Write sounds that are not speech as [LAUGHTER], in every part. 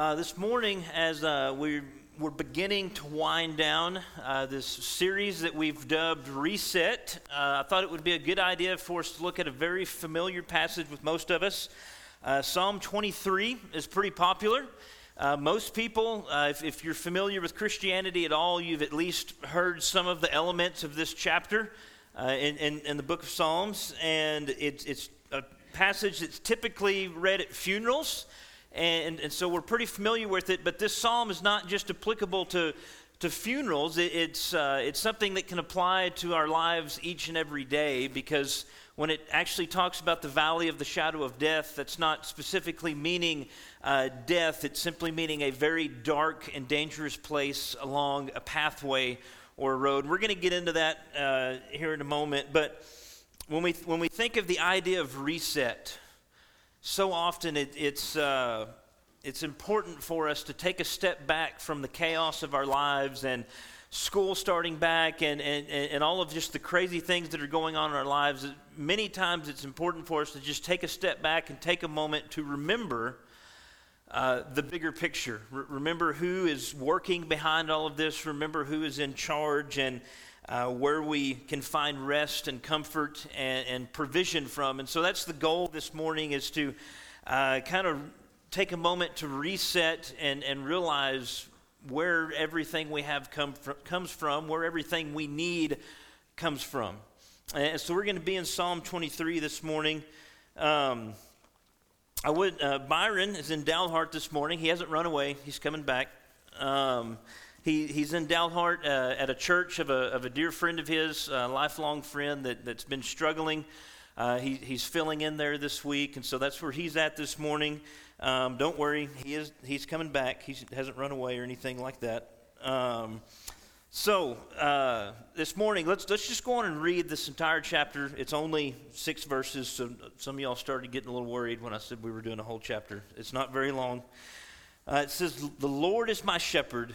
Uh, this morning, as uh, we, we're beginning to wind down uh, this series that we've dubbed Reset, uh, I thought it would be a good idea for us to look at a very familiar passage with most of us. Uh, Psalm 23 is pretty popular. Uh, most people, if, if, you're familiar with Christianity at all, you've at least heard some of the elements of this chapter in, in, in, the book of Psalms, and it's, it's a passage that's typically read at funerals. And, and so we're pretty familiar with it, but this psalm is not just applicable to, to funerals, it, it's, uh, it's something that can apply to our lives each and every day because when it actually talks about the valley of the shadow of death, that's not specifically meaning uh, death, it's simply meaning a very dark and dangerous place along a pathway or a road. We're going to get into that uh, here in a moment, but when we, when we think of the idea of reset, so often it, it's, uh, it's important for us to take a step back from the chaos of our lives and school starting back and, and, and all of just the crazy things that are going on in our lives. Many times it's important for us to just take a step back and take a moment to remember uh, the bigger picture. R- remember who is working behind all of this, remember who is in charge, and uh, where we can find rest and comfort and, and, provision from. And so that's the goal this morning is to uh, kind of take a moment to reset and, and realize where everything we have come comes from, where everything we need comes from. And so we're going to be in Psalm 23 this morning. Um, I would uh, Byron is in Dalhart this morning. He hasn't run away. He's coming back. Um, he, he's in Dalhart uh, at a church of a, of a dear friend of his, a lifelong friend that, that's been struggling. Uh, he, he's filling in there this week, and so that's where he's at this morning. Um, don't worry, he is, he's coming back. He hasn't run away or anything like that. Um, so uh, this morning, let's, let's just go on and read this entire chapter. It's only six verses, so some of y'all started getting a little worried when I said we were doing a whole chapter. It's not very long. Uh, it says, The Lord is my shepherd.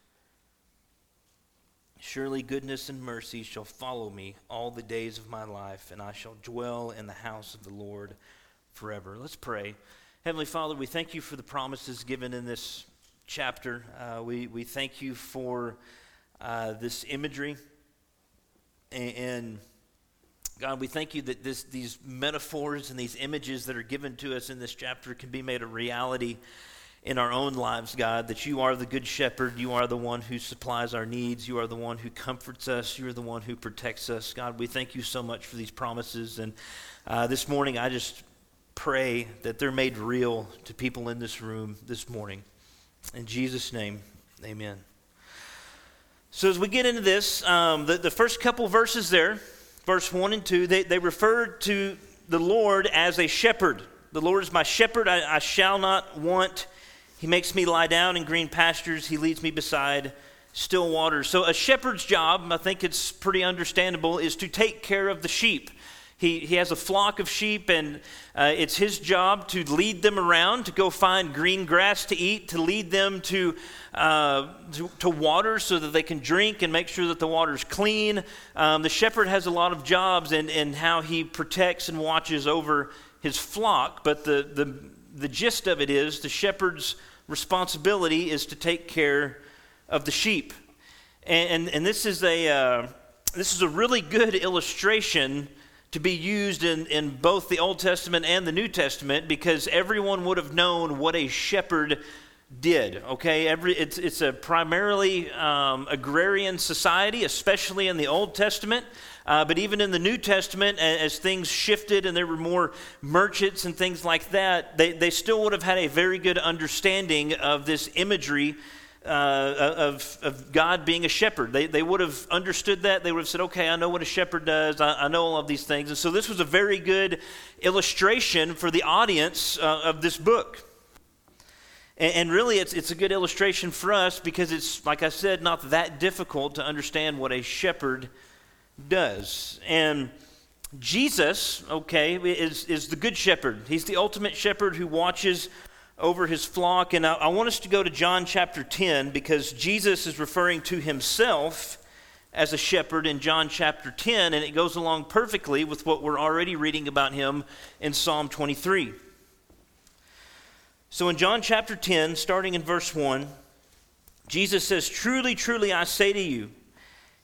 Surely goodness and mercy shall follow me all the days of my life, and I shall dwell in the house of the Lord forever. Let's pray. Heavenly Father, we thank you for the promises given in this chapter. Uh, we, we thank you for uh, this imagery. And, and, God, we thank you that this, these metaphors and these images that are given to us in this chapter can be made a reality in our own lives, God, that you are the good shepherd. You are the one who supplies our needs. You are the one who comforts us. You are the one who protects us. God, we thank you so much for these promises. And uh, this morning, I just pray that they're made real to people in this room this morning. In Jesus' name, amen. So, as we get into this, um, the, the first couple verses there, verse 1 and 2, they, they refer to the Lord as a shepherd. The Lord is my shepherd, I, I shall not want he makes me lie down in green pastures. He leads me beside still waters. So, a shepherd's job, I think it's pretty understandable, is to take care of the sheep. He, he has a flock of sheep, and uh, it's his job to lead them around, to go find green grass to eat, to lead them to, uh, to, to, water so that they can drink and make sure that the water's clean. Um, the shepherd has a lot of jobs in, in how he protects and watches over his flock, but the, the, the gist of it is the shepherd's responsibility is to take care of the sheep. And, and, and this, is a, uh, this is a really good illustration to be used in, in both the Old Testament and the New Testament because everyone would have known what a shepherd did. Okay, Every, it's, it's a primarily um, agrarian society, especially in the Old Testament. Uh, but even in the New Testament, as, things shifted and there were more merchants and things like that, they, they still would have had a very good understanding of this imagery uh, of, of God being a shepherd. They, they would have understood that. They would have said, okay, I know what a shepherd does. I, I know all of these things. And so this was a very good illustration for the audience uh, of this book. And, and really, it's, it's a good illustration for us because it's, like I said, not that difficult to understand what a shepherd does. And Jesus, okay, is, is the good shepherd. He's the ultimate shepherd who watches over his flock. And I, I want us to go to John chapter 10 because Jesus is referring to himself as a shepherd in John chapter 10, and it goes along perfectly with what we're already reading about him in Psalm 23. So in John chapter 10, starting in verse 1, Jesus says, Truly, truly, I say to you,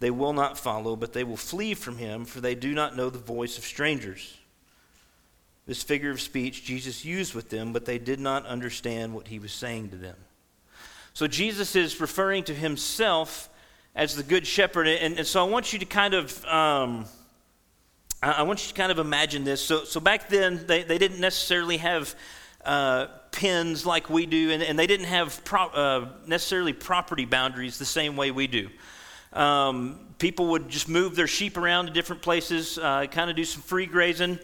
they will not follow, but they will flee from him, for they do not know the voice of strangers. This figure of speech Jesus used with them, but they did not understand what he was saying to them. So Jesus is referring to himself as the good shepherd. And, and so I want you to kind of. Um, I want you to kind of imagine this. So, so back then, they, they didn't necessarily have uh, pens like we do, and, and they didn't have pro, uh, necessarily property boundaries the same way we do. Um, people would just move their sheep around to different places, uh, kind of do some free grazing.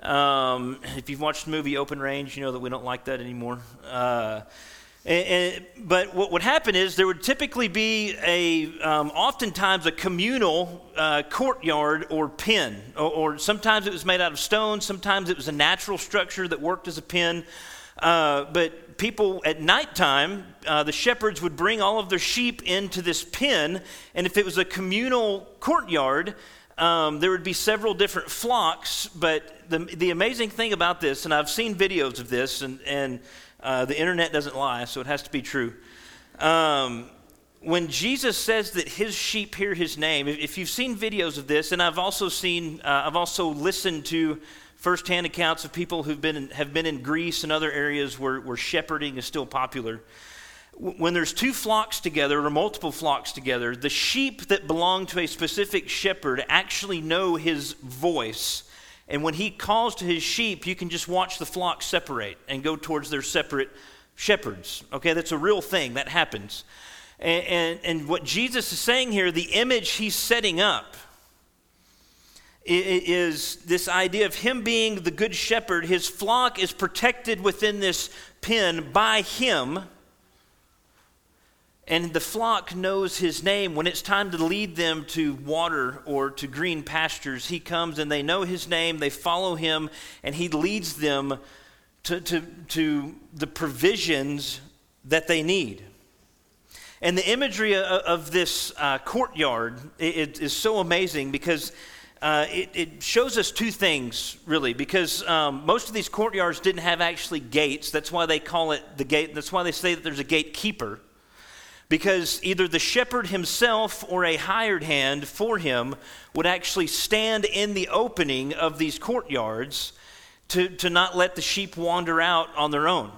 Um, if you've watched the movie Open Range, you know that we don't like that anymore. Uh, and, and, but what would happen is there would typically be a, um, oftentimes a communal uh, courtyard or pen, or, or, sometimes it was made out of stone, sometimes it was a natural structure that worked as a pen. Uh, but people at nighttime, uh, the shepherds would bring all of their sheep into this pen, and if it was a communal courtyard, um, there would be several different flocks. But the, the amazing thing about this, and I've seen videos of this, and, and uh, the internet doesn't lie, so it has to be true. Um, when Jesus says that his sheep hear his name, if you've seen videos of this, and I've also seen, uh, I've also listened to firsthand accounts of people who've been in, have been in Greece and other areas where, where shepherding is still popular. When there's two flocks together or multiple flocks together, the sheep that belong to a specific shepherd actually know his voice and when he calls to his sheep, you can just watch the flock separate and go towards their separate shepherds. Okay, that's a real thing, that happens. And, and, and what Jesus is saying here, the image he's setting up, is this idea of him being the good shepherd. His flock is protected within this pen by him and the flock knows his name. When it's time to lead them to water or to green pastures, he comes and they know his name, they follow him, and he leads them to, to, to the provisions that they need. And the imagery of, this uh, courtyard is so amazing because uh, it, it, shows us two things, really, because um, most of these courtyards didn't have actually gates. That's why they call it the gate. That's why they say that there's a gatekeeper because either the shepherd himself or a hired hand for him would actually stand in the opening of these courtyards to, to not let the sheep wander out on their own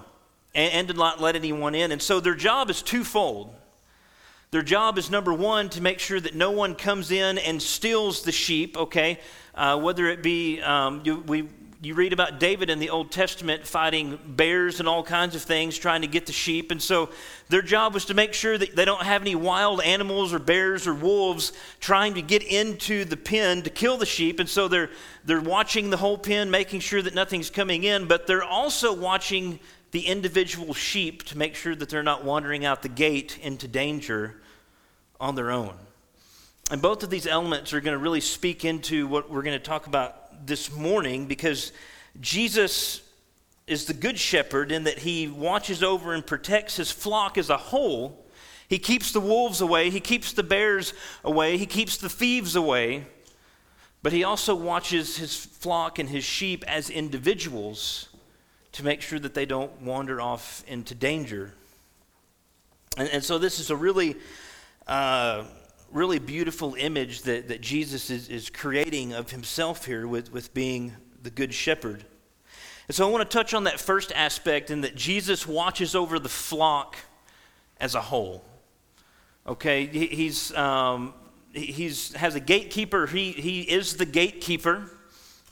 and, and to not let anyone in. And so their job is twofold. Their job is number one, to make sure that no one comes in and steals the sheep, okay? Uh, whether it be, um, you, we, you read about David in the Old Testament fighting bears and all kinds of things, trying to get the sheep. And so their job was to make sure that they don't have any wild animals or bears or wolves trying to get into the pen to kill the sheep. And so they're, they're watching the whole pen, making sure that nothing's coming in, but they're also watching the individual sheep to make sure that they're not wandering out the gate into danger on their own. And both of these elements are going to really speak into what we're going to talk about this morning because Jesus is the good shepherd in that he watches over and protects his flock as a whole. He keeps the wolves away, he keeps the bears away, he keeps the thieves away. But he also watches his flock and his sheep as individuals to make sure that they don't wander off into danger. And, and so, this is a really uh, really beautiful image that, that Jesus is, is creating of himself here with, with being the good shepherd. And so I want to touch on that first aspect in that Jesus watches over the flock as a whole. Okay, he, he's, um, he's has a gatekeeper. He, he is the gatekeeper.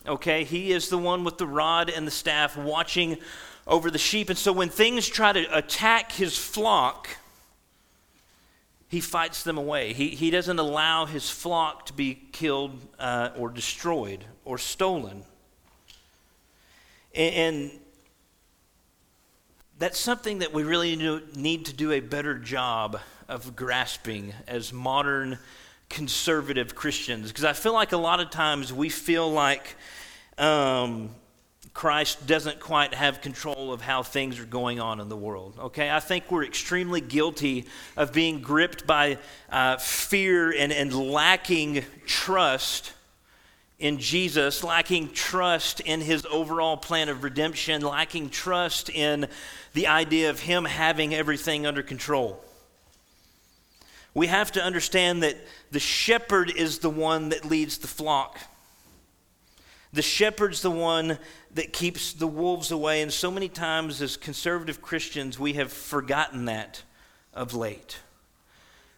Okay, he is the one with the rod and the staff watching over the sheep. And so when things try to attack his flock, he fights them away. He, he doesn't allow his flock to be killed uh, or destroyed or stolen. And, and that's something that we really need to do a better job of grasping as modern conservative Christians. Because I feel like a lot of times we feel like um, Christ doesn't quite have control of how things are going on in the world. Okay, I think we're extremely guilty of being gripped by uh, fear and, and lacking trust in Jesus, lacking trust in his overall plan of redemption, lacking trust in the idea of him having everything under control. We have to understand that the shepherd is the one that leads the flock. The shepherd's the one that keeps the wolves away. And so many times, as conservative Christians, we have forgotten that of late.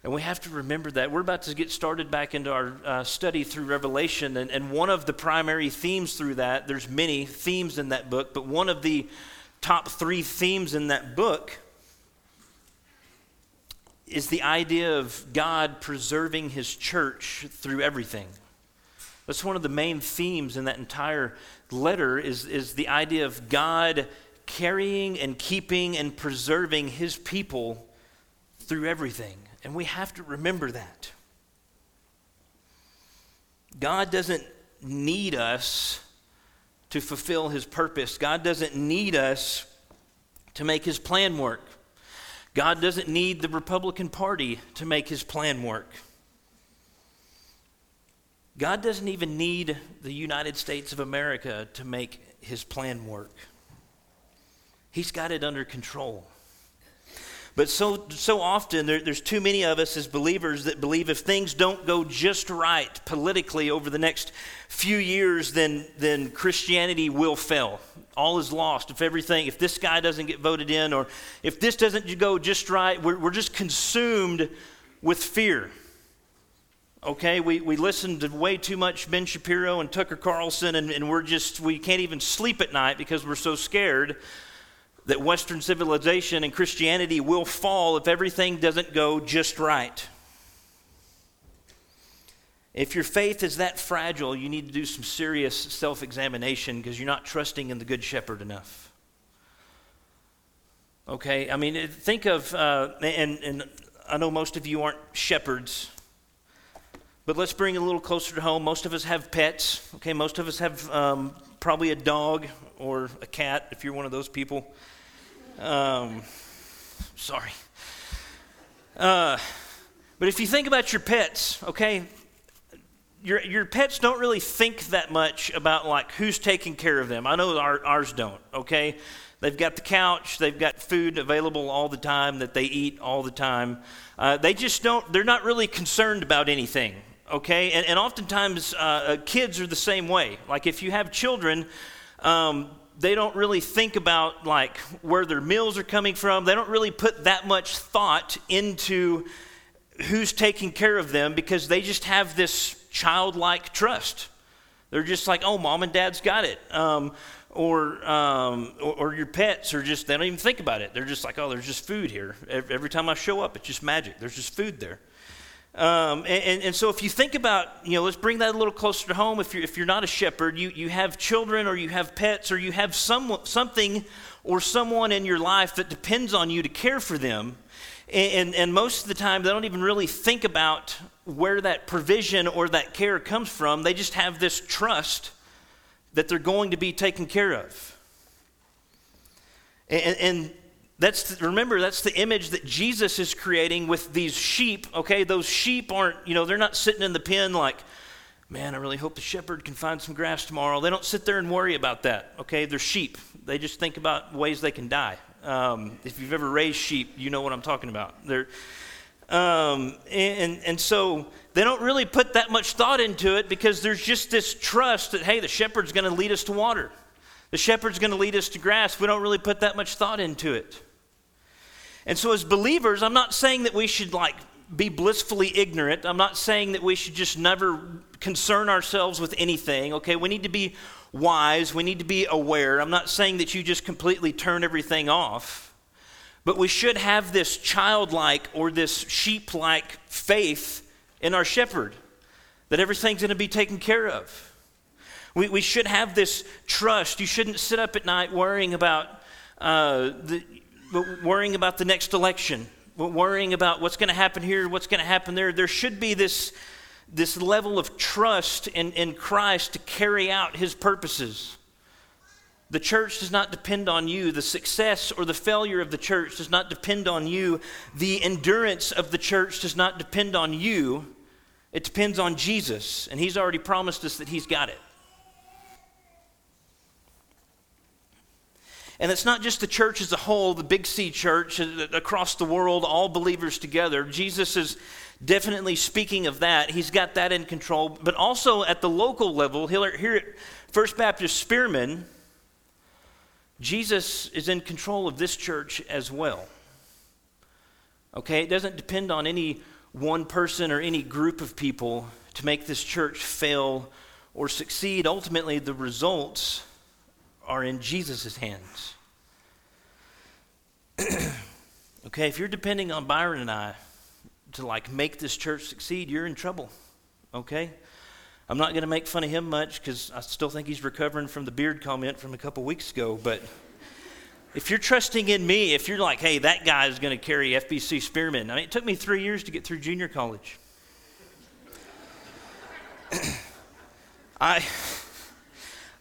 And we have to remember that. We're about to get started back into our uh, study through Revelation. And, and one of the primary themes through that, there's many themes in that book, but one of the top three themes in that book is the idea of God preserving his church through everything. That's one of the main themes in that entire letter is, is the idea of God carrying and keeping and preserving his people through everything. And we have to remember that. God doesn't need us to fulfill his purpose. God doesn't need us to make his plan work. God doesn't need the Republican Party to make his plan work. God doesn't even need the United States of America to make his plan work. He's got it under control. But so, so often, there, there's too many of us as believers that believe if things don't go just right politically over the next few years, then, then Christianity will fail. All is lost. If everything, if this guy doesn't get voted in, or if this doesn't go just right, we're, we're just consumed with fear. Okay, we, we listen to way too much Ben Shapiro and Tucker Carlson, and, and we're just, we can't even sleep at night because we're so scared that Western civilization and Christianity will fall if everything doesn't go just right. If your faith is that fragile, you need to do some serious self examination because you're not trusting in the Good Shepherd enough. Okay? I mean, think of, uh, and, and I know most of you aren't shepherds, but let's bring it a little closer to home. Most of us have pets. Okay? Most of us have um, probably a dog or a cat if you're one of those people. Um, sorry. Uh, but if you think about your pets, okay, your, your pets don't really think that much about like who's taking care of them. I know our, ours don't, okay? They've got the couch, they've got food available all the time that they eat all the time. Uh, they just don't, they're not really concerned about anything, okay? And, and oftentimes uh, uh kids are the same way. Like if you have children, um, they don't really think about like where their meals are coming from. They don't really put that much thought into who's taking care of them because they just have this childlike trust. They're just like, oh, mom and dad's got it. Um, or, um, or, or, your pets are just, they don't even think about it. They're just like, oh, there's just food here. Every time I show up, it's just magic. There's just food there. Um, and, and, so if you think about, you know, let's bring that a little closer to home. If you're, if you're not a shepherd, you, you have children or you have pets or you have some, something or someone in your life that depends on you to care for them. And, and, and most of the time, they don't even really think about where that provision or that care comes from. They just have this trust that they're going to be taken care of. And, and that's the, remember that's the image that Jesus is creating with these sheep. Okay, those sheep aren't you know they're not sitting in the pen like, man, I really hope the shepherd can find some grass tomorrow. They don't sit there and worry about that. Okay, they're sheep. They just think about ways they can die. Um, if you've ever raised sheep, you know what I'm talking about. They're um, and and so they don't really put that much thought into it because there's just this trust that hey, the shepherd's going to lead us to water. The shepherd's going to lead us to grass. We don't really put that much thought into it. And so, as believers, I'm not saying that we should like be blissfully ignorant. I'm not saying that we should just never concern ourselves with anything, okay? We need to be wise, we need to be aware. I'm not saying that you just completely turn everything off, but we should have this childlike or this sheep like faith in our shepherd that everything's going to be taken care of. We, we should have this trust. You shouldn't sit up at night worrying about, uh, the, worrying about the next election, worrying about what's going to happen here, what's going to happen there. There should be this this level of trust in, in Christ to carry out his purposes. The church does not depend on you. The success or the failure of the church does not depend on you. The endurance of the church does not depend on you. It depends on Jesus, and he's already promised us that he's got it. And it's not just the church as a whole, the Big C church uh, across the world, all believers together. Jesus is definitely speaking of that. He's got that in control. But also at the local level, here at First Baptist Spearman, Jesus is in control of this church as well. Okay? It doesn't depend on any one person or any group of people to make this church fail or succeed. Ultimately, the results are in Jesus' hands. [CLEARS THROAT] okay, if you're depending on Byron and I to like make this church succeed, you're in trouble. Okay? I'm not going to make fun of him much because I still think he's recovering from the beard comment from a couple weeks ago. But if you're trusting in me, if you're like, hey, that guy is going to carry FBC Spearman, I mean, it took me three years to get through junior college. [CLEARS THROAT] I.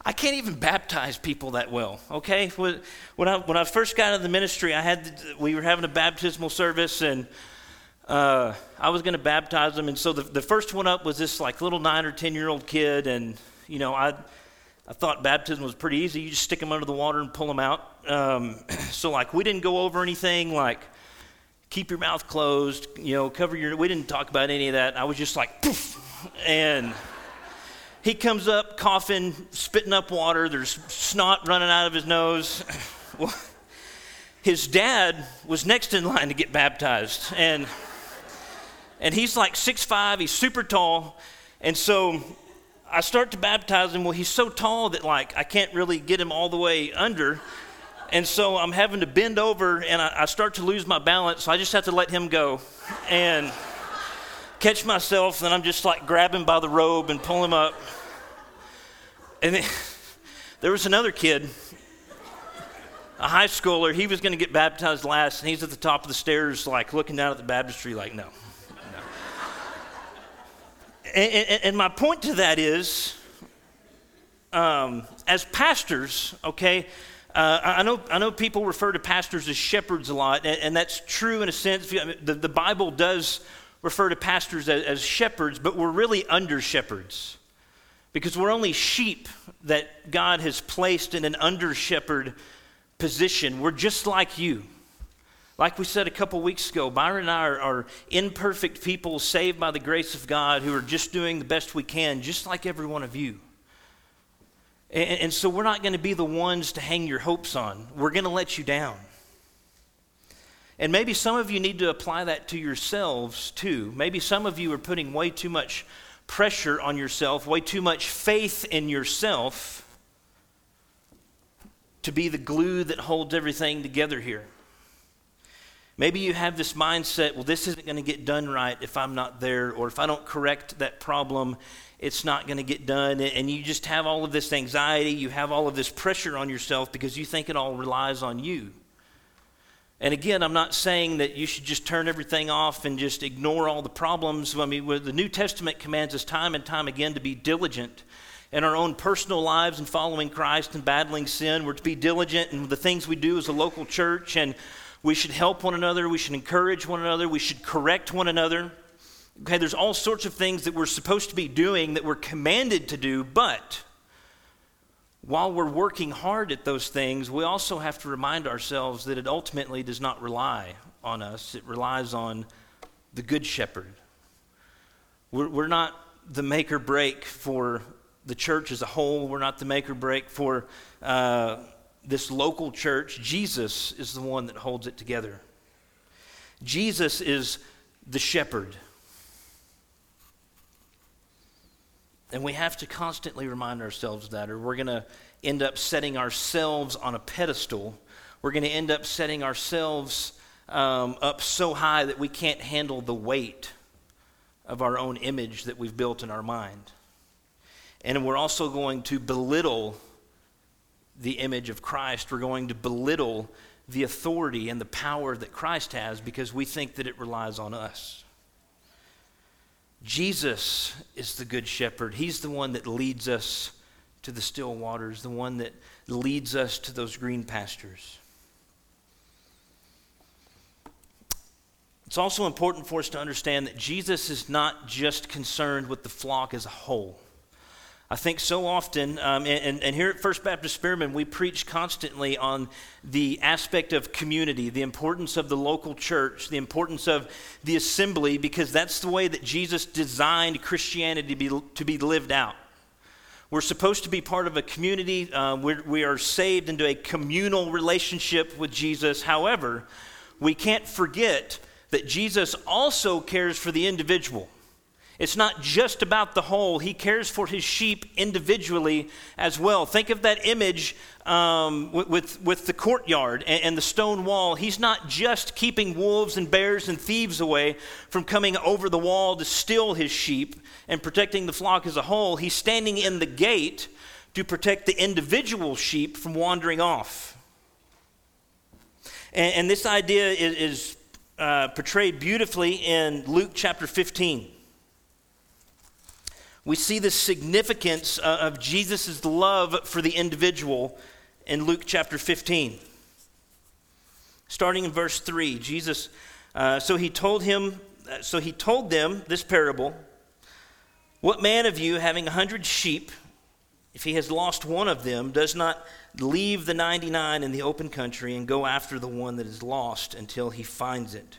I can't even baptize people that well, okay? When, I, when I first got into the ministry, I had, we were having a baptismal service, and uh, I was going to baptize them. And so the, the first one up was this like little nine or 10 year old kid. And, you know, I, I thought baptism was pretty easy. You just stick them under the water and pull them out. Um, [CLEARS THROAT] so, like, we didn't go over anything like keep your mouth closed, you know, cover your, we didn't talk about any of that. I was just like, poof. And he comes up coughing, spitting up water. There's snot running out of his nose. [LAUGHS] his dad was next in line to get baptized. And and he's like six five. he's super tall. And so I start to baptize him. Well, he's so tall that like I can't really get him all the way under. And so I'm having to bend over and I, I start to lose my balance. So I just have to let him go and catch myself. And I'm just like grabbing by the robe and pull him up. And then, [LAUGHS] there was another kid, a high schooler. He was going to get baptized last, and he's at the top of the stairs, like looking down at the baptistry, like, no, [LAUGHS] and, and, my point to that is, um, as pastors, okay, uh, I, know, I know people refer to pastors as shepherds a lot, and, and that's true in a sense. The, the Bible does refer to pastors as, as shepherds, but we're really under shepherds because we're only sheep that God has placed in an under shepherd position. We're just like you. Like we said a couple weeks ago, Byron and I are, are, imperfect people saved by the grace of God who are just doing the best we can, just like every one of you. And, and so we're not going to be the ones to hang your hopes on. We're going to let you down. And maybe some of you need to apply that to yourselves too. Maybe some of you are putting way too much pressure on yourself, way too much faith in yourself to be the glue that holds everything together here. Maybe you have this mindset, well, this isn't going to get done right if I'm not there, or if I don't correct that problem, it's not going to get done. And you just have all of this anxiety, you have all of this pressure on yourself because you think it all relies on you. And again, I'm not saying that you should just turn everything off and just ignore all the problems. I mean, the New Testament commands us time and time again to be diligent in our own personal lives and following Christ and battling sin. We're to be diligent in the things we do as a local church and we should help one another. We should encourage one another. We should correct one another. Okay, there's all sorts of things that we're supposed to be doing that we're commanded to do, but while we're working hard at those things, we also have to remind ourselves that it ultimately does not rely on us, it relies on the Good Shepherd. We're, we're not the make or break for the church as a whole, we're not the make or break for. Uh, this local church, Jesus is the one that holds it together. Jesus is the shepherd. And we have to constantly remind ourselves that, or we're going to end up setting ourselves on a pedestal. We're going to end up setting ourselves um, up so high that we can't handle the weight of our own image that we've built in our mind. And we're also going to belittle the image of Christ. We're going to belittle the authority and the power that Christ has because we think that it relies on us. Jesus is the good shepherd. He's the one that leads us to the still waters, the one that leads us to those green pastures. It's also important for us to understand that Jesus is not just concerned with the flock as a whole. I think so often, um, and, and, here at First Baptist Spearman, we preach constantly on the aspect of community, the importance of the local church, the importance of the assembly, because that's the way that Jesus designed Christianity to be, to be lived out. We're supposed to be part of a community. Uh, we are saved into a communal relationship with Jesus. However, we can't forget that Jesus also cares for the individual. It's not just about the whole, he cares for his sheep individually as well. Think of that image um, with, with, with, the courtyard and, and the stone wall. He's not just keeping wolves and bears and thieves away from coming over the wall to steal his sheep and protecting the flock as a whole. He's standing in the gate to protect the individual sheep from wandering off. And, and this idea is, is uh, portrayed beautifully in Luke chapter 15. We see the significance uh, of Jesus' love for the individual in Luke chapter 15. Starting in verse 3, Jesus, uh, so he told him, uh, so he told them this parable. What man of you, having a hundred sheep, if he has lost one of them, does not leave the 99 in the open country and go after the one that is lost until he finds it?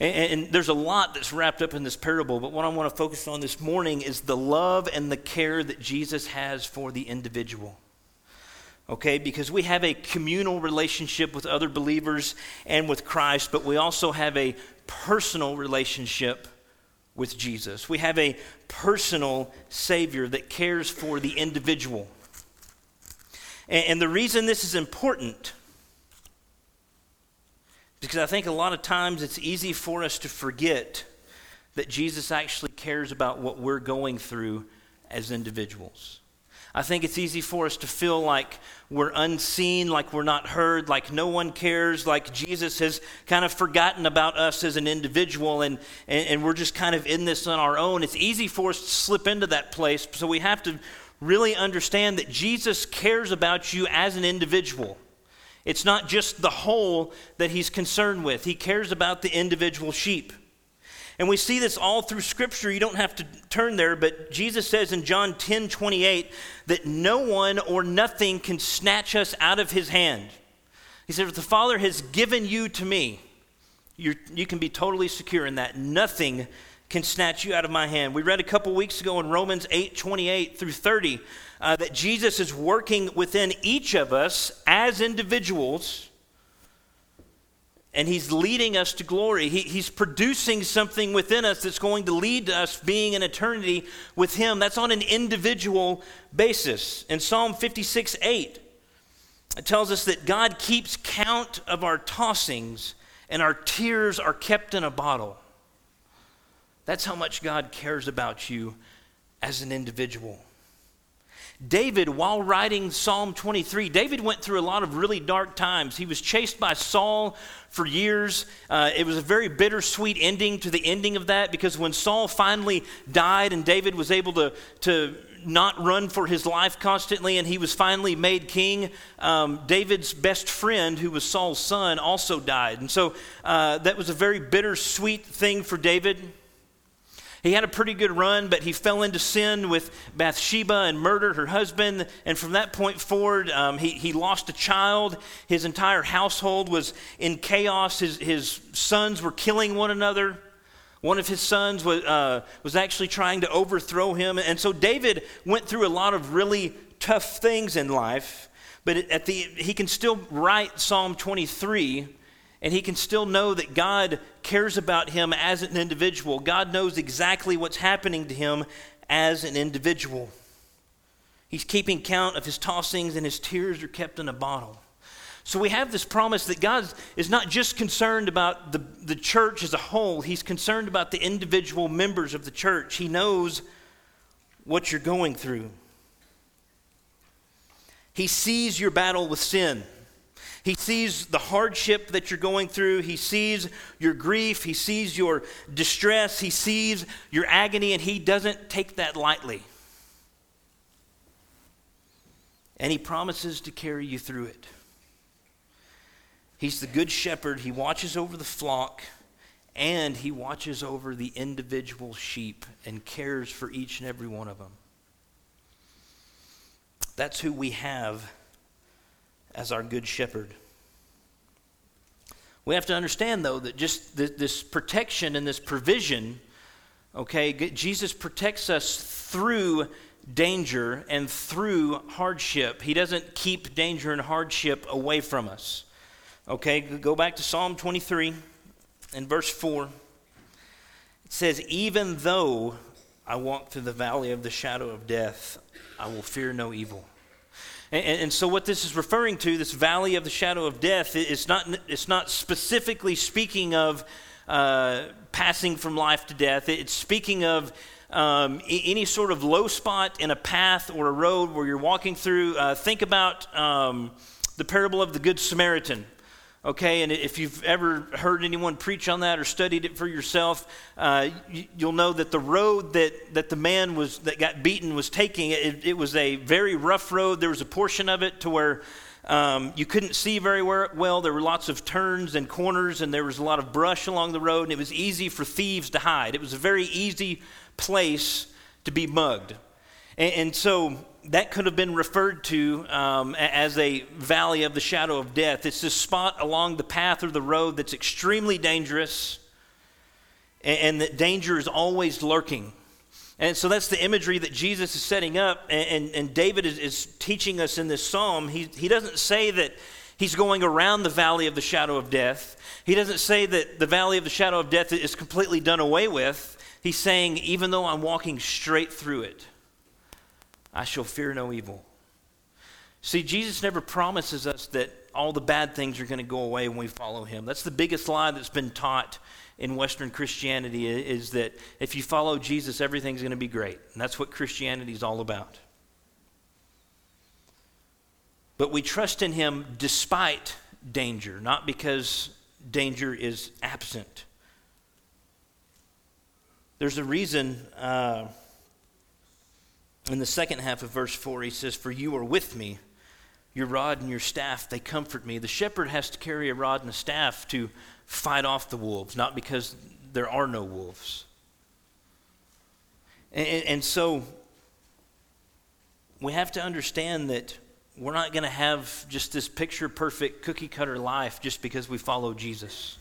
And, and, there's a lot that's wrapped up in this parable, but what I want to focus on this morning is the love and the care that Jesus has for the individual. Okay, because we have a communal relationship with other believers and with Christ, but we also have a personal relationship with Jesus. We have a personal Savior that cares for the individual. And, and the reason this is important because I think a lot of times it's easy for us to forget that Jesus actually cares about what we're going through as individuals. I think it's easy for us to feel like we're unseen, like we're not heard, like no one cares, like Jesus has kind of forgotten about us as an individual and, and, and, we're just kind of in this on our own. It's easy for us to slip into that place, so we have to really understand that Jesus cares about you as an individual. It's not just the whole that he's concerned with, he cares about the individual sheep. And we see this all through Scripture. You don't have to turn there, but Jesus says in John 10 28 that no one or nothing can snatch us out of his hand. He says, the Father has given you to me, you can be totally secure in that. Nothing can snatch you out of my hand. We read a couple weeks ago in Romans 8 28 through 30 uh, that Jesus is working within each of us as individuals and he's leading us to glory. He, he's producing something within us that's going to lead to us being in eternity with him. That's on an individual basis. In Psalm 56 8, it tells us that God keeps count of our tossings and our tears are kept in a bottle. That's how much God cares about you as an individual. David, while writing Psalm 23, David went through a lot of really dark times. He was chased by Saul for years. Uh, it was a very bittersweet ending to the ending of that because when Saul finally died and David was able to, to not run for his life constantly and he was finally made king, um, David's best friend, who was Saul's son, also died. And so uh, that was a very bittersweet thing for David. He had a pretty good run, but he fell into sin with Bathsheba and murdered her husband. And from that point forward, um, he, he lost a child. His entire household was in chaos. His, his sons were killing one another. One of his sons was, uh, was actually trying to overthrow him. And so David went through a lot of really tough things in life, but at the, he can still write Psalm 23 and he can still know that God cares about him as an individual. God knows exactly what's happening to him as an individual. He's keeping count of his tossings, and his tears are kept in a bottle. So we have this promise that God is not just concerned about the, the church as a whole, He's concerned about the individual members of the church. He knows what you're going through. He sees your battle with sin. He sees the hardship that you're going through. He sees your grief. He sees your distress. He sees your agony, and He doesn't take that lightly. And He promises to carry you through it. He's the good shepherd. He watches over the flock, and He watches over the individual sheep and cares for each and every one of them. That's who we have as our good shepherd. We have to understand, though, that just this protection and this provision, okay, Jesus protects us through danger and through hardship. He doesn't keep danger and hardship away from us. Okay, go back to Psalm 23 and verse 4. It says, Even though I walk through the valley of the shadow of death, I will fear no evil. And, and, so, what this is referring to, this valley of the shadow of death, it's not, it's not specifically speaking of uh, passing from life to death. It's speaking of um, any sort of low spot in a path or a road where you're walking through. Uh, think about um, the parable of the Good Samaritan. Okay, and if you've ever heard anyone preach on that or studied it for yourself, uh, you, will know that the road that, that the man was that got beaten was taking, it, it was a very rough road. There was a portion of it to where um, you couldn't see very well. There were lots of turns and corners, and there was a lot of brush along the road, and it was easy for thieves to hide. It was a very easy place to be mugged. And, and so that could have been referred to um, as a valley of the shadow of death. It's this spot along the path or the road that's extremely dangerous, and, and that danger is always lurking. And so that's the imagery that Jesus is setting up, and, and, and David is, is, teaching us in this psalm. He, he doesn't say that he's going around the valley of the shadow of death, he doesn't say that the valley of the shadow of death is completely done away with. He's saying, even though I'm walking straight through it, I shall fear no evil. See, Jesus never promises us that all the bad things are going to go away when we follow him. That's the biggest lie that's been taught in Western Christianity is that if you follow Jesus, everything's going to be great. And that's what Christianity is all about. But we trust in him despite danger, not because danger is absent. There's a reason. Uh, in the second half of verse 4, he says, For you are with me. Your rod and your staff, they comfort me. The shepherd has to carry a rod and a staff to fight off the wolves, not because there are no wolves. And, and so we have to understand that we're not going to have just this picture perfect cookie cutter life just because we follow Jesus.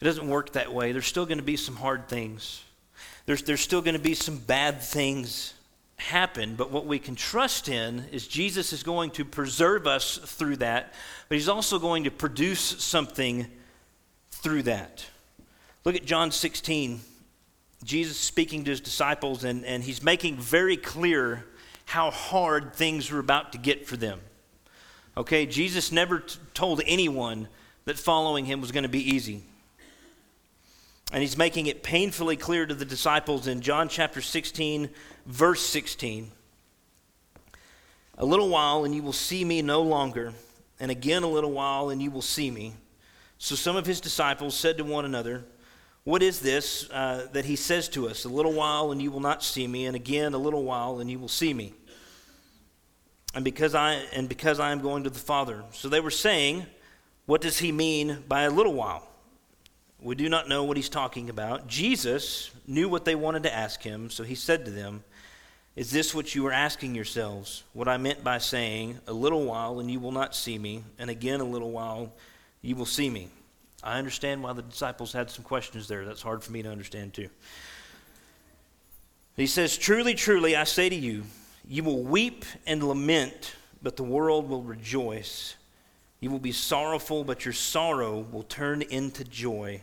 It doesn't work that way. There's still going to be some hard things, there's, there's still going to be some bad things happen, but what we can trust in is Jesus is going to preserve us through that, but he's also going to produce something through that. Look at John 16. Jesus speaking to his disciples, and, and he's making very clear how hard things are about to get for them. Okay, Jesus never t- told anyone that following him was going to be easy. And he's making it painfully clear to the disciples in John chapter 16, verse 16. A little while, and you will see me no longer, and again a little while, and you will see me. So some of his disciples said to one another, What is this uh, that he says to us? A little while, and you will not see me, and again a little while, and you will see me. And because I and because I am going to the Father. So they were saying, What does he mean by a little while? We do not know what he's talking about. Jesus knew what they wanted to ask him, so he said to them, Is this what you were asking yourselves? What I meant by saying, A little while and you will not see me, and again a little while you will see me. I understand why the disciples had some questions there. That's hard for me to understand too. He says, Truly, truly, I say to you, you will weep and lament, but the world will rejoice. You will be sorrowful, but your sorrow will turn into joy.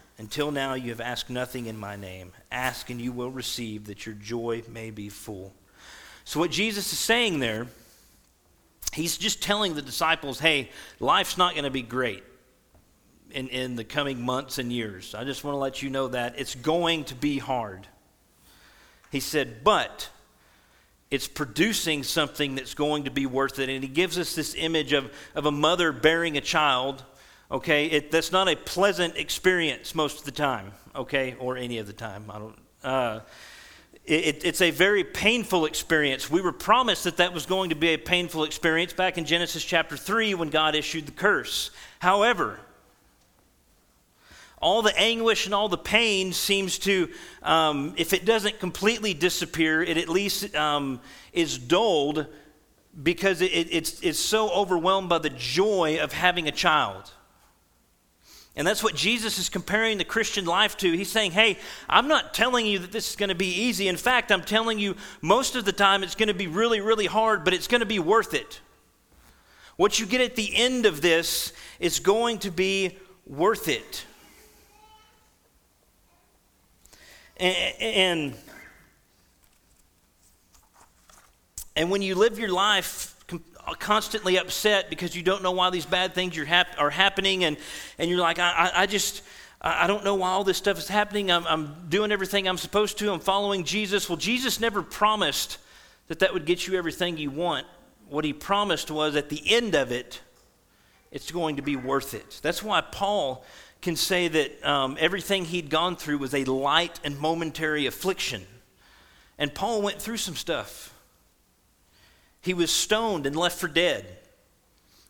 Until now you have asked nothing in my name. Ask, and you will receive, that your joy may be full. So, what Jesus is saying there, he's just telling the disciples, hey, life's not going to be great in, in the coming months and years. I just want to let you know that it's going to be hard. He said, but it's producing something that's going to be worth it. And he gives us this image of, of a mother bearing a child. Okay, it, that's not a pleasant experience most of the time, okay, or any of the time. I don't. Uh, it, it's a very painful experience. We were promised that that was going to be a painful experience back in Genesis chapter 3 when God issued the curse. However, all the anguish and all the pain seems to, um, if it doesn't completely disappear, it at least um, is dulled because it, it's, it's so overwhelmed by the joy of having a child. And that's what Jesus is comparing the Christian life to. He's saying, hey, I'm not telling you that this is going to be easy. In fact, I'm telling you most of the time it's going to be really, really hard, but it's going to be worth it. What you get at the end of this is going to be worth it. And, and, when you live your life constantly upset because you don't know why these bad things are happening, and, and you're like, I, I just, I don't know why all this stuff is happening. I'm, I'm doing everything I'm supposed to. I'm following Jesus. Well, Jesus never promised that that would get you everything you want. What he promised was at the end of it, it's going to be worth it. That's why Paul can say that um, everything he'd gone through was a light and momentary affliction. And Paul went through some stuff. He was stoned and left for dead.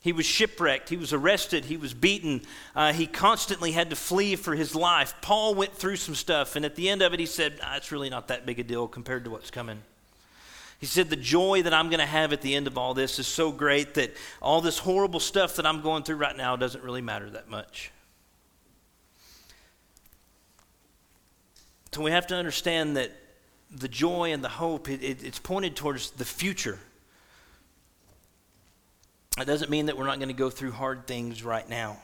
He was shipwrecked. He was arrested. He was beaten. Uh, he constantly had to flee for his life. Paul went through some stuff, and at the end of it, he said, ah, It's really not that big a deal compared to what's coming. He said, The joy that I'm going to have at the end of all this is so great that all this horrible stuff that I'm going through right now doesn't really matter that much. So we have to understand that the joy and the hope, it, it, it's pointed towards the future. It doesn't mean that we're not going to go through hard things right now.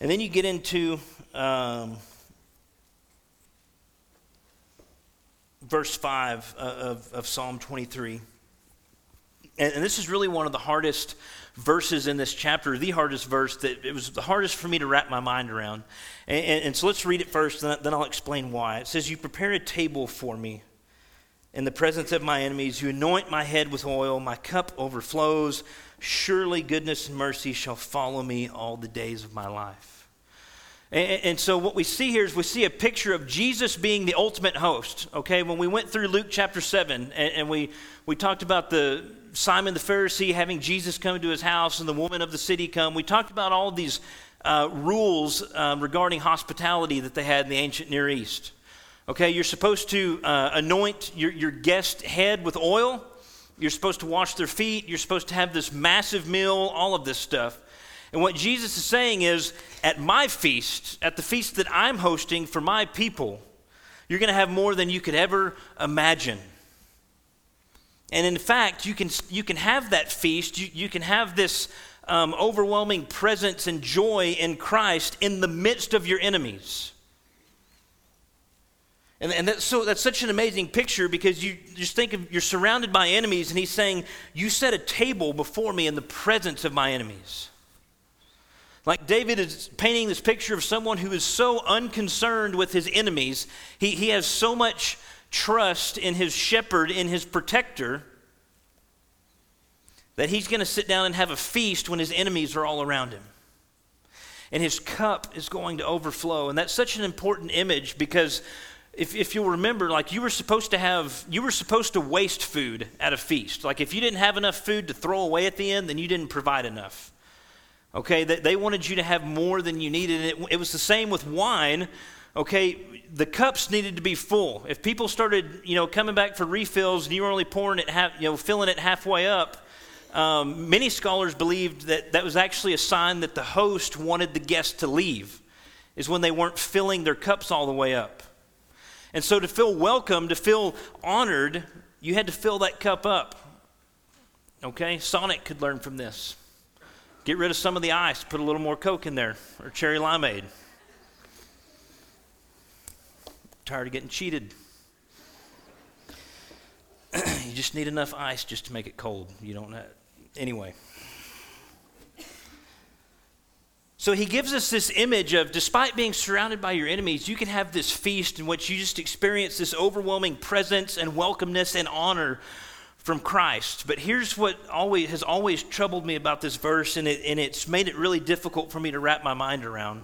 And then you get into um, verse 5 of, of Psalm 23. And, and this is really one of the hardest verses in this chapter, the hardest verse that it was the hardest for me to wrap my mind around. And, and, and so let's read it first, and then I'll explain why. It says, You prepare a table for me in the presence of my enemies. You anoint my head with oil, my cup overflows. Surely goodness and mercy shall follow me all the days of my life. And, so what we see here is we see a picture of Jesus being the ultimate host. Okay, when we went through Luke chapter 7 and, we, we talked about the Simon the Pharisee having Jesus come to his house and the woman of the city come. We talked about all these uh, rules um, regarding hospitality that they had in the ancient Near East. Okay, you're supposed to uh, anoint your, your guest head with oil. You're supposed to wash their feet. You're supposed to have this massive meal, all of this stuff. And what Jesus is saying is at my feast, at the feast that I'm hosting for my people, you're going to have more than you could ever imagine. And in fact, you can, you can have that feast, you, you can have this um, overwhelming presence and joy in Christ in the midst of your enemies. And, and that's, so, that's such an amazing picture because you just think of you're surrounded by enemies, and he's saying, You set a table before me in the presence of my enemies. Like David is painting this picture of someone who is so unconcerned with his enemies. He, he has so much trust in his shepherd, in his protector, that he's going to sit down and have a feast when his enemies are all around him. And his cup is going to overflow. And that's such an important image because if, if you'll remember, like you were supposed to have, you were supposed to waste food at a feast. Like if you didn't have enough food to throw away at the end, then you didn't provide enough. Okay, they, they wanted you to have more than you needed. It, it was the same with wine. Okay, the cups needed to be full. If people started, you know, coming back for refills and you were only pouring it, half, you know, filling it halfway up, um, many scholars believed that that was actually a sign that the host wanted the guests to leave, is when they weren't filling their cups all the way up. And so to feel welcome, to feel honored, you had to fill that cup up. Okay? Sonic could learn from this. Get rid of some of the ice, put a little more Coke in there, or cherry limeade. Tired of getting cheated. [CLEARS THROAT] you just need enough ice just to make it cold. You don't have, anyway. So he gives us this image of despite being surrounded by your enemies, you can have this feast in which you just experience this overwhelming presence and welcomeness and honor from Christ. But here's what always has always troubled me about this verse, and, it, and it's made it really difficult for me to wrap my mind around.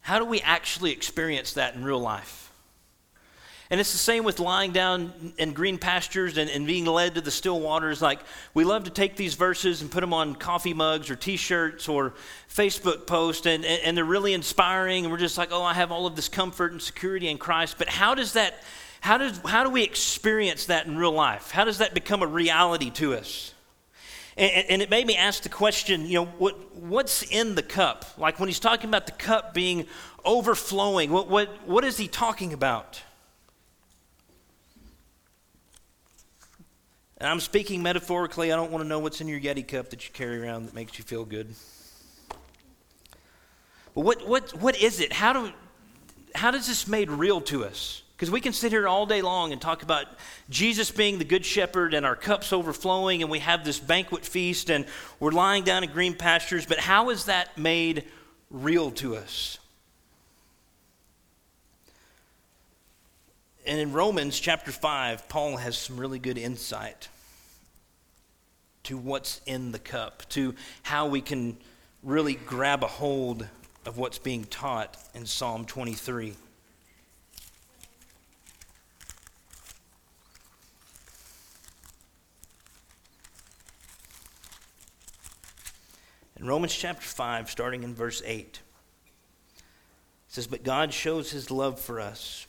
How do we actually experience that in real life? And it's the same with lying down in green pastures and, and being led to the still waters. Like, we love to take these verses and put them on coffee mugs or t shirts or Facebook posts, and, and, and they're really inspiring. And we're just like, oh, I have all of this comfort and security in Christ. But how does that, how, does, how do we experience that in real life? How does that become a reality to us? And, and, it made me ask the question, you know, what, what's in the cup? Like when he's talking about the cup being overflowing, what, what, what is he talking about? And I'm speaking metaphorically. I don't want to know what's in your Yeti cup that you carry around that makes you feel good. But what, what, what is it? How, do, how does this made real to us? Because we can sit here all day long and talk about Jesus being the good shepherd and our cups overflowing and we have this banquet feast and we're lying down in green pastures, but how is that made real to us? And in Romans chapter 5, Paul has some really good insight to what's in the cup, to how we can really grab a hold of what's being taught in Psalm 23. In Romans chapter 5, starting in verse 8, it says, But God shows his love for us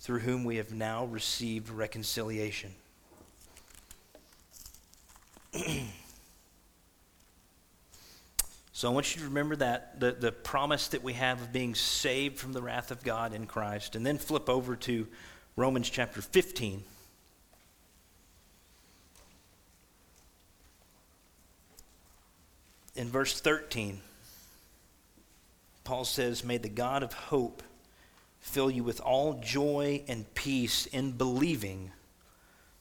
through whom we have now received reconciliation. so I want you to remember that, the, the promise that we have of being saved from the wrath of God in Christ. And then flip over to Romans chapter 15. In verse 13, Paul says, May the God of hope fill you with all joy and peace in believing,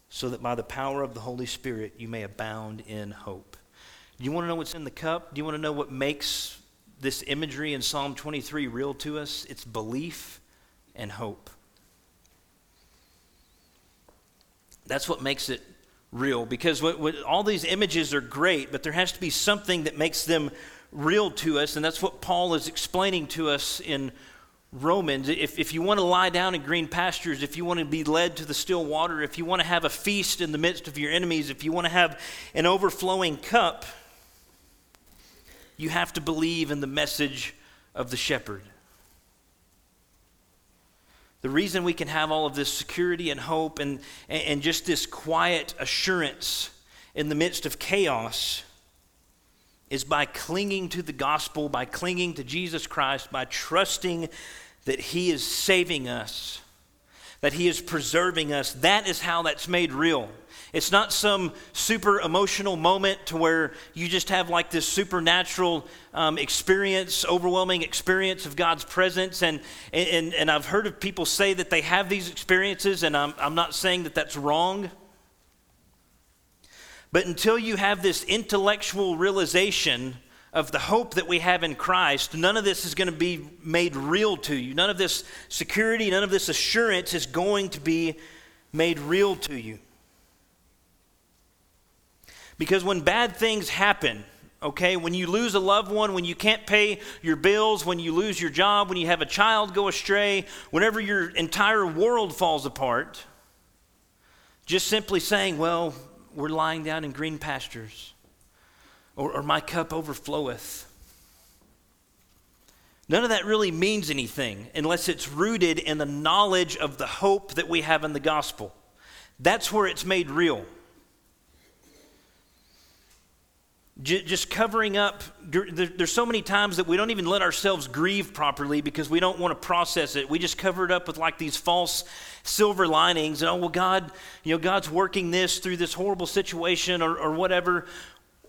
so that by the power of the Holy Spirit you may abound in hope. Do you want to know what's in the cup? Do you want to know what makes this imagery in Psalm 23 real to us? It's belief and hope. That's what makes it real because what, what, all these images are great, but there has to be something that makes them real to us, and that's what Paul is explaining to us in Romans, if, if you want to lie down in green pastures, if you want to be led to the still water, if you want to have a feast in the midst of your enemies, if you want to have an overflowing cup, you have to believe in the message of the shepherd. The reason we can have all of this security and hope and, and just this quiet assurance in the midst of chaos is by clinging to the gospel, by clinging to Jesus Christ, by trusting that He is saving us, that He is preserving us. That is how that's made real. It's not some super emotional moment to where you just have like this supernatural um, experience, overwhelming experience of God's presence. And, and, and I've heard of people say that they have these experiences, and I'm, I'm not saying that that's wrong. But until you have this intellectual realization of the hope that we have in Christ, none of this is going to be made real to you. None of this security, none of this assurance is going to be made real to you. Because when bad things happen, okay, when you lose a loved one, when you can't pay your bills, when you lose your job, when you have a child go astray, whenever your entire world falls apart, just simply saying, well, we're lying down in green pastures, or, or my cup overfloweth. None of that really means anything unless it's rooted in the knowledge of the hope that we have in the gospel. That's where it's made real. Just covering up there's so many times that we don't even let ourselves grieve properly because we don't want to process it. We just cover it up with like these false silver linings and oh well god you know god's working this through this horrible situation or, or whatever.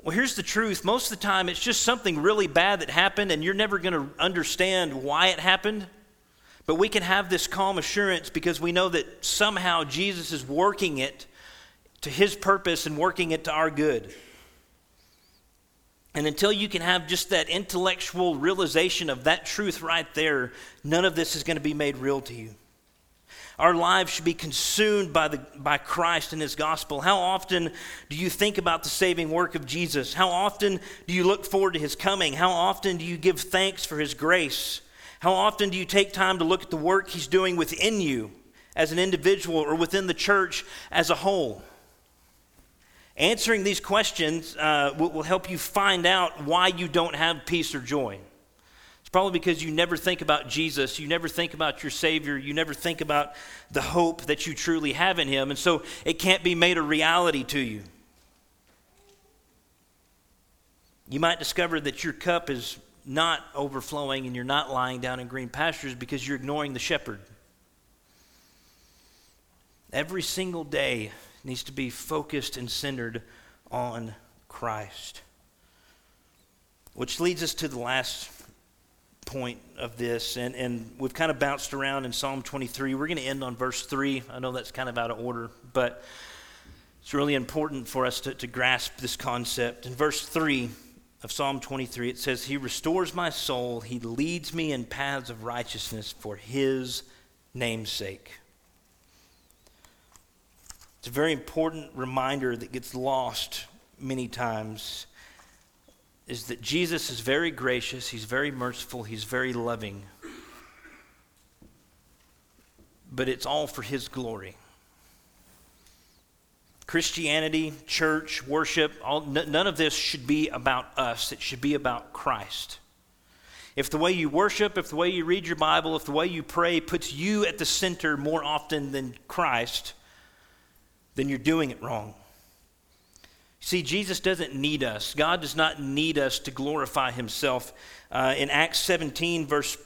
Well here's the truth. Most of the time it's just something really bad that happened and you're never going to understand why it happened. But we can have this calm assurance because we know that somehow jesus is working it to his purpose and working it to our good and until you can have just that intellectual realization of that truth right there, none of this is going to be made real to you. Our lives should be consumed by, the, by Christ and His gospel. How often do you think about the saving work of Jesus? How often do you look forward to His coming? How often do you give thanks for His grace? How often do you take time to look at the work He's doing within you as an individual or within the church as a whole? Answering these questions uh, will, will help you find out why you don't have peace or joy. It's probably because you never think about Jesus, you never think about your Savior, you never think about the hope that you truly have in Him, and so it can't be made a reality to you. You might discover that your cup is not overflowing and you're not lying down in green pastures because you're ignoring the shepherd. Every single day, needs to be focused and centered on Christ. Which leads us to the last point of this, and, and we've kind of bounced around in Psalm 23. We're going to end on verse 3. I know that's kind of out of order, but it's really important for us to, to grasp this concept. In verse 3 of Psalm 23, it says, He restores my soul, He leads me in paths of righteousness for His name's sake. It's a very important reminder that gets lost many times is that Jesus is very gracious, he's very merciful, he's very loving. But it's all for his glory. Christianity, church, worship, all, n- none of this should be about us. It should be about Christ. If the way you worship, if the way you read your Bible, if the way you pray puts you at the center more often than Christ, then you're doing it wrong. See, Jesus doesn't need us. God does not need us to glorify himself. Uh, in Acts 17, verse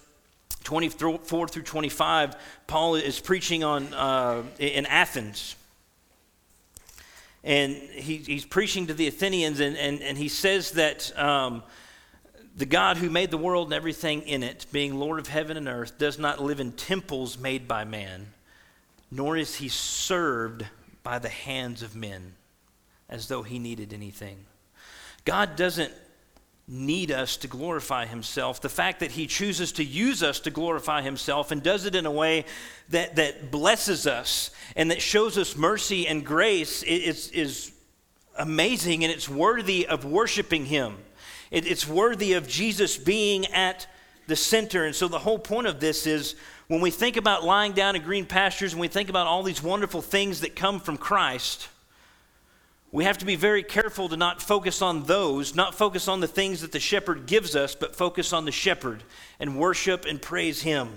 24 through 25, Paul is preaching on, uh, in Athens. And he, he's preaching to the Athenians, and, and, and he says that um, the God who made the world and everything in it, being Lord of heaven and earth, does not live in temples made by man, nor is he served by the hands of men as though he needed anything. God doesn't need us to glorify himself. The fact that he chooses to use us to glorify himself and does it in a way that, that blesses us and that shows us mercy and grace is, is amazing and it's worthy of worshiping him. It, it's worthy of Jesus being at the center. And so the whole point of this is when we think about lying down in green pastures and we think about all these wonderful things that come from Christ, we have to be very careful to not focus on those, not focus on the things that the shepherd gives us, but focus on the shepherd and worship and praise him.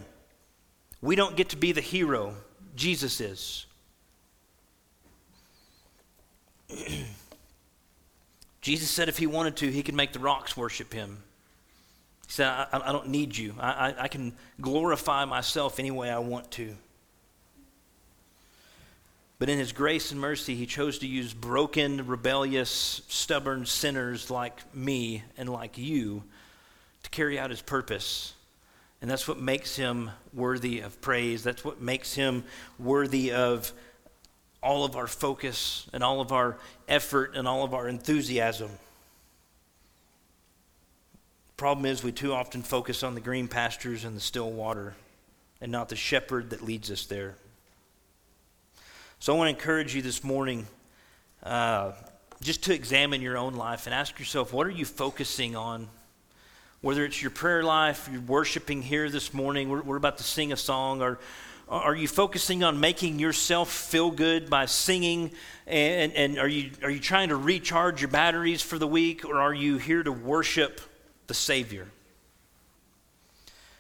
We don't get to be the hero, Jesus is. [CLEARS THROAT] Jesus said if he wanted to, he could make the rocks worship him. He said, I, I don't need you. I, I, I can glorify myself any way I want to. But in his grace and mercy, he chose to use broken, rebellious, stubborn sinners like me and like you to carry out his purpose. And that's what makes him worthy of praise. That's what makes him worthy of all of our focus and all of our effort and all of our enthusiasm. Problem is, we too often focus on the green pastures and the still water and not the shepherd that leads us there. So I want to encourage you this morning uh, just to examine your own life and ask yourself what are you focusing on? Whether it's your prayer life, you're worshiping here this morning, we're, we're about to sing a song, or are you focusing on making yourself feel good by singing? And, and are, you, are you trying to recharge your batteries for the week, or are you here to worship the Savior?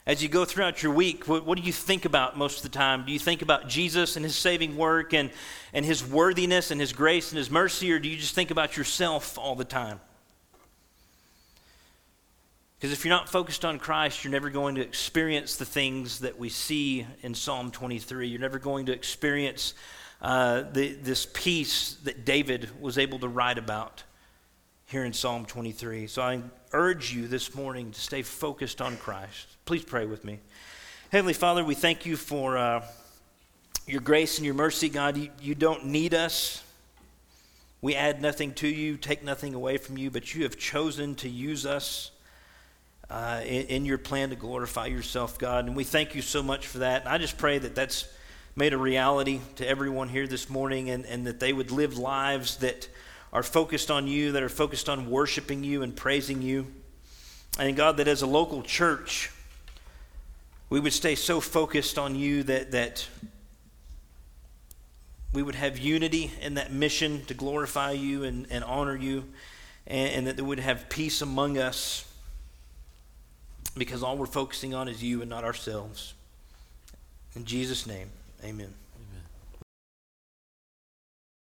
As you go throughout your week, what, what, do you think about most of the time? Do you think about Jesus and his saving work and, and his worthiness and his grace and his mercy, or do you just think about yourself all the time? Because if you're not focused on Christ, you're never going to experience the things that we see in Psalm 23. You're never going to experience uh, the, this peace that David was able to write about here in Psalm 23. So I urge you this morning to stay focused on Christ. Please pray with me. Heavenly Father, we thank you for uh, your grace and your mercy, God. You, you don't need us. We add nothing to you, take nothing away from you, but you have chosen to use us uh, in, in, your plan to glorify yourself, God. And we thank you so much for that. And I just pray that that's made a reality to everyone here this morning and, and that they would live lives that are focused on you, that are focused on worshiping you and praising you. And God, that as a local church, we would stay so focused on you that, that we would have unity in that mission to glorify you and, and honor you, and, and that we would have peace among us because all we're focusing on is you and not ourselves. In Jesus' name, amen.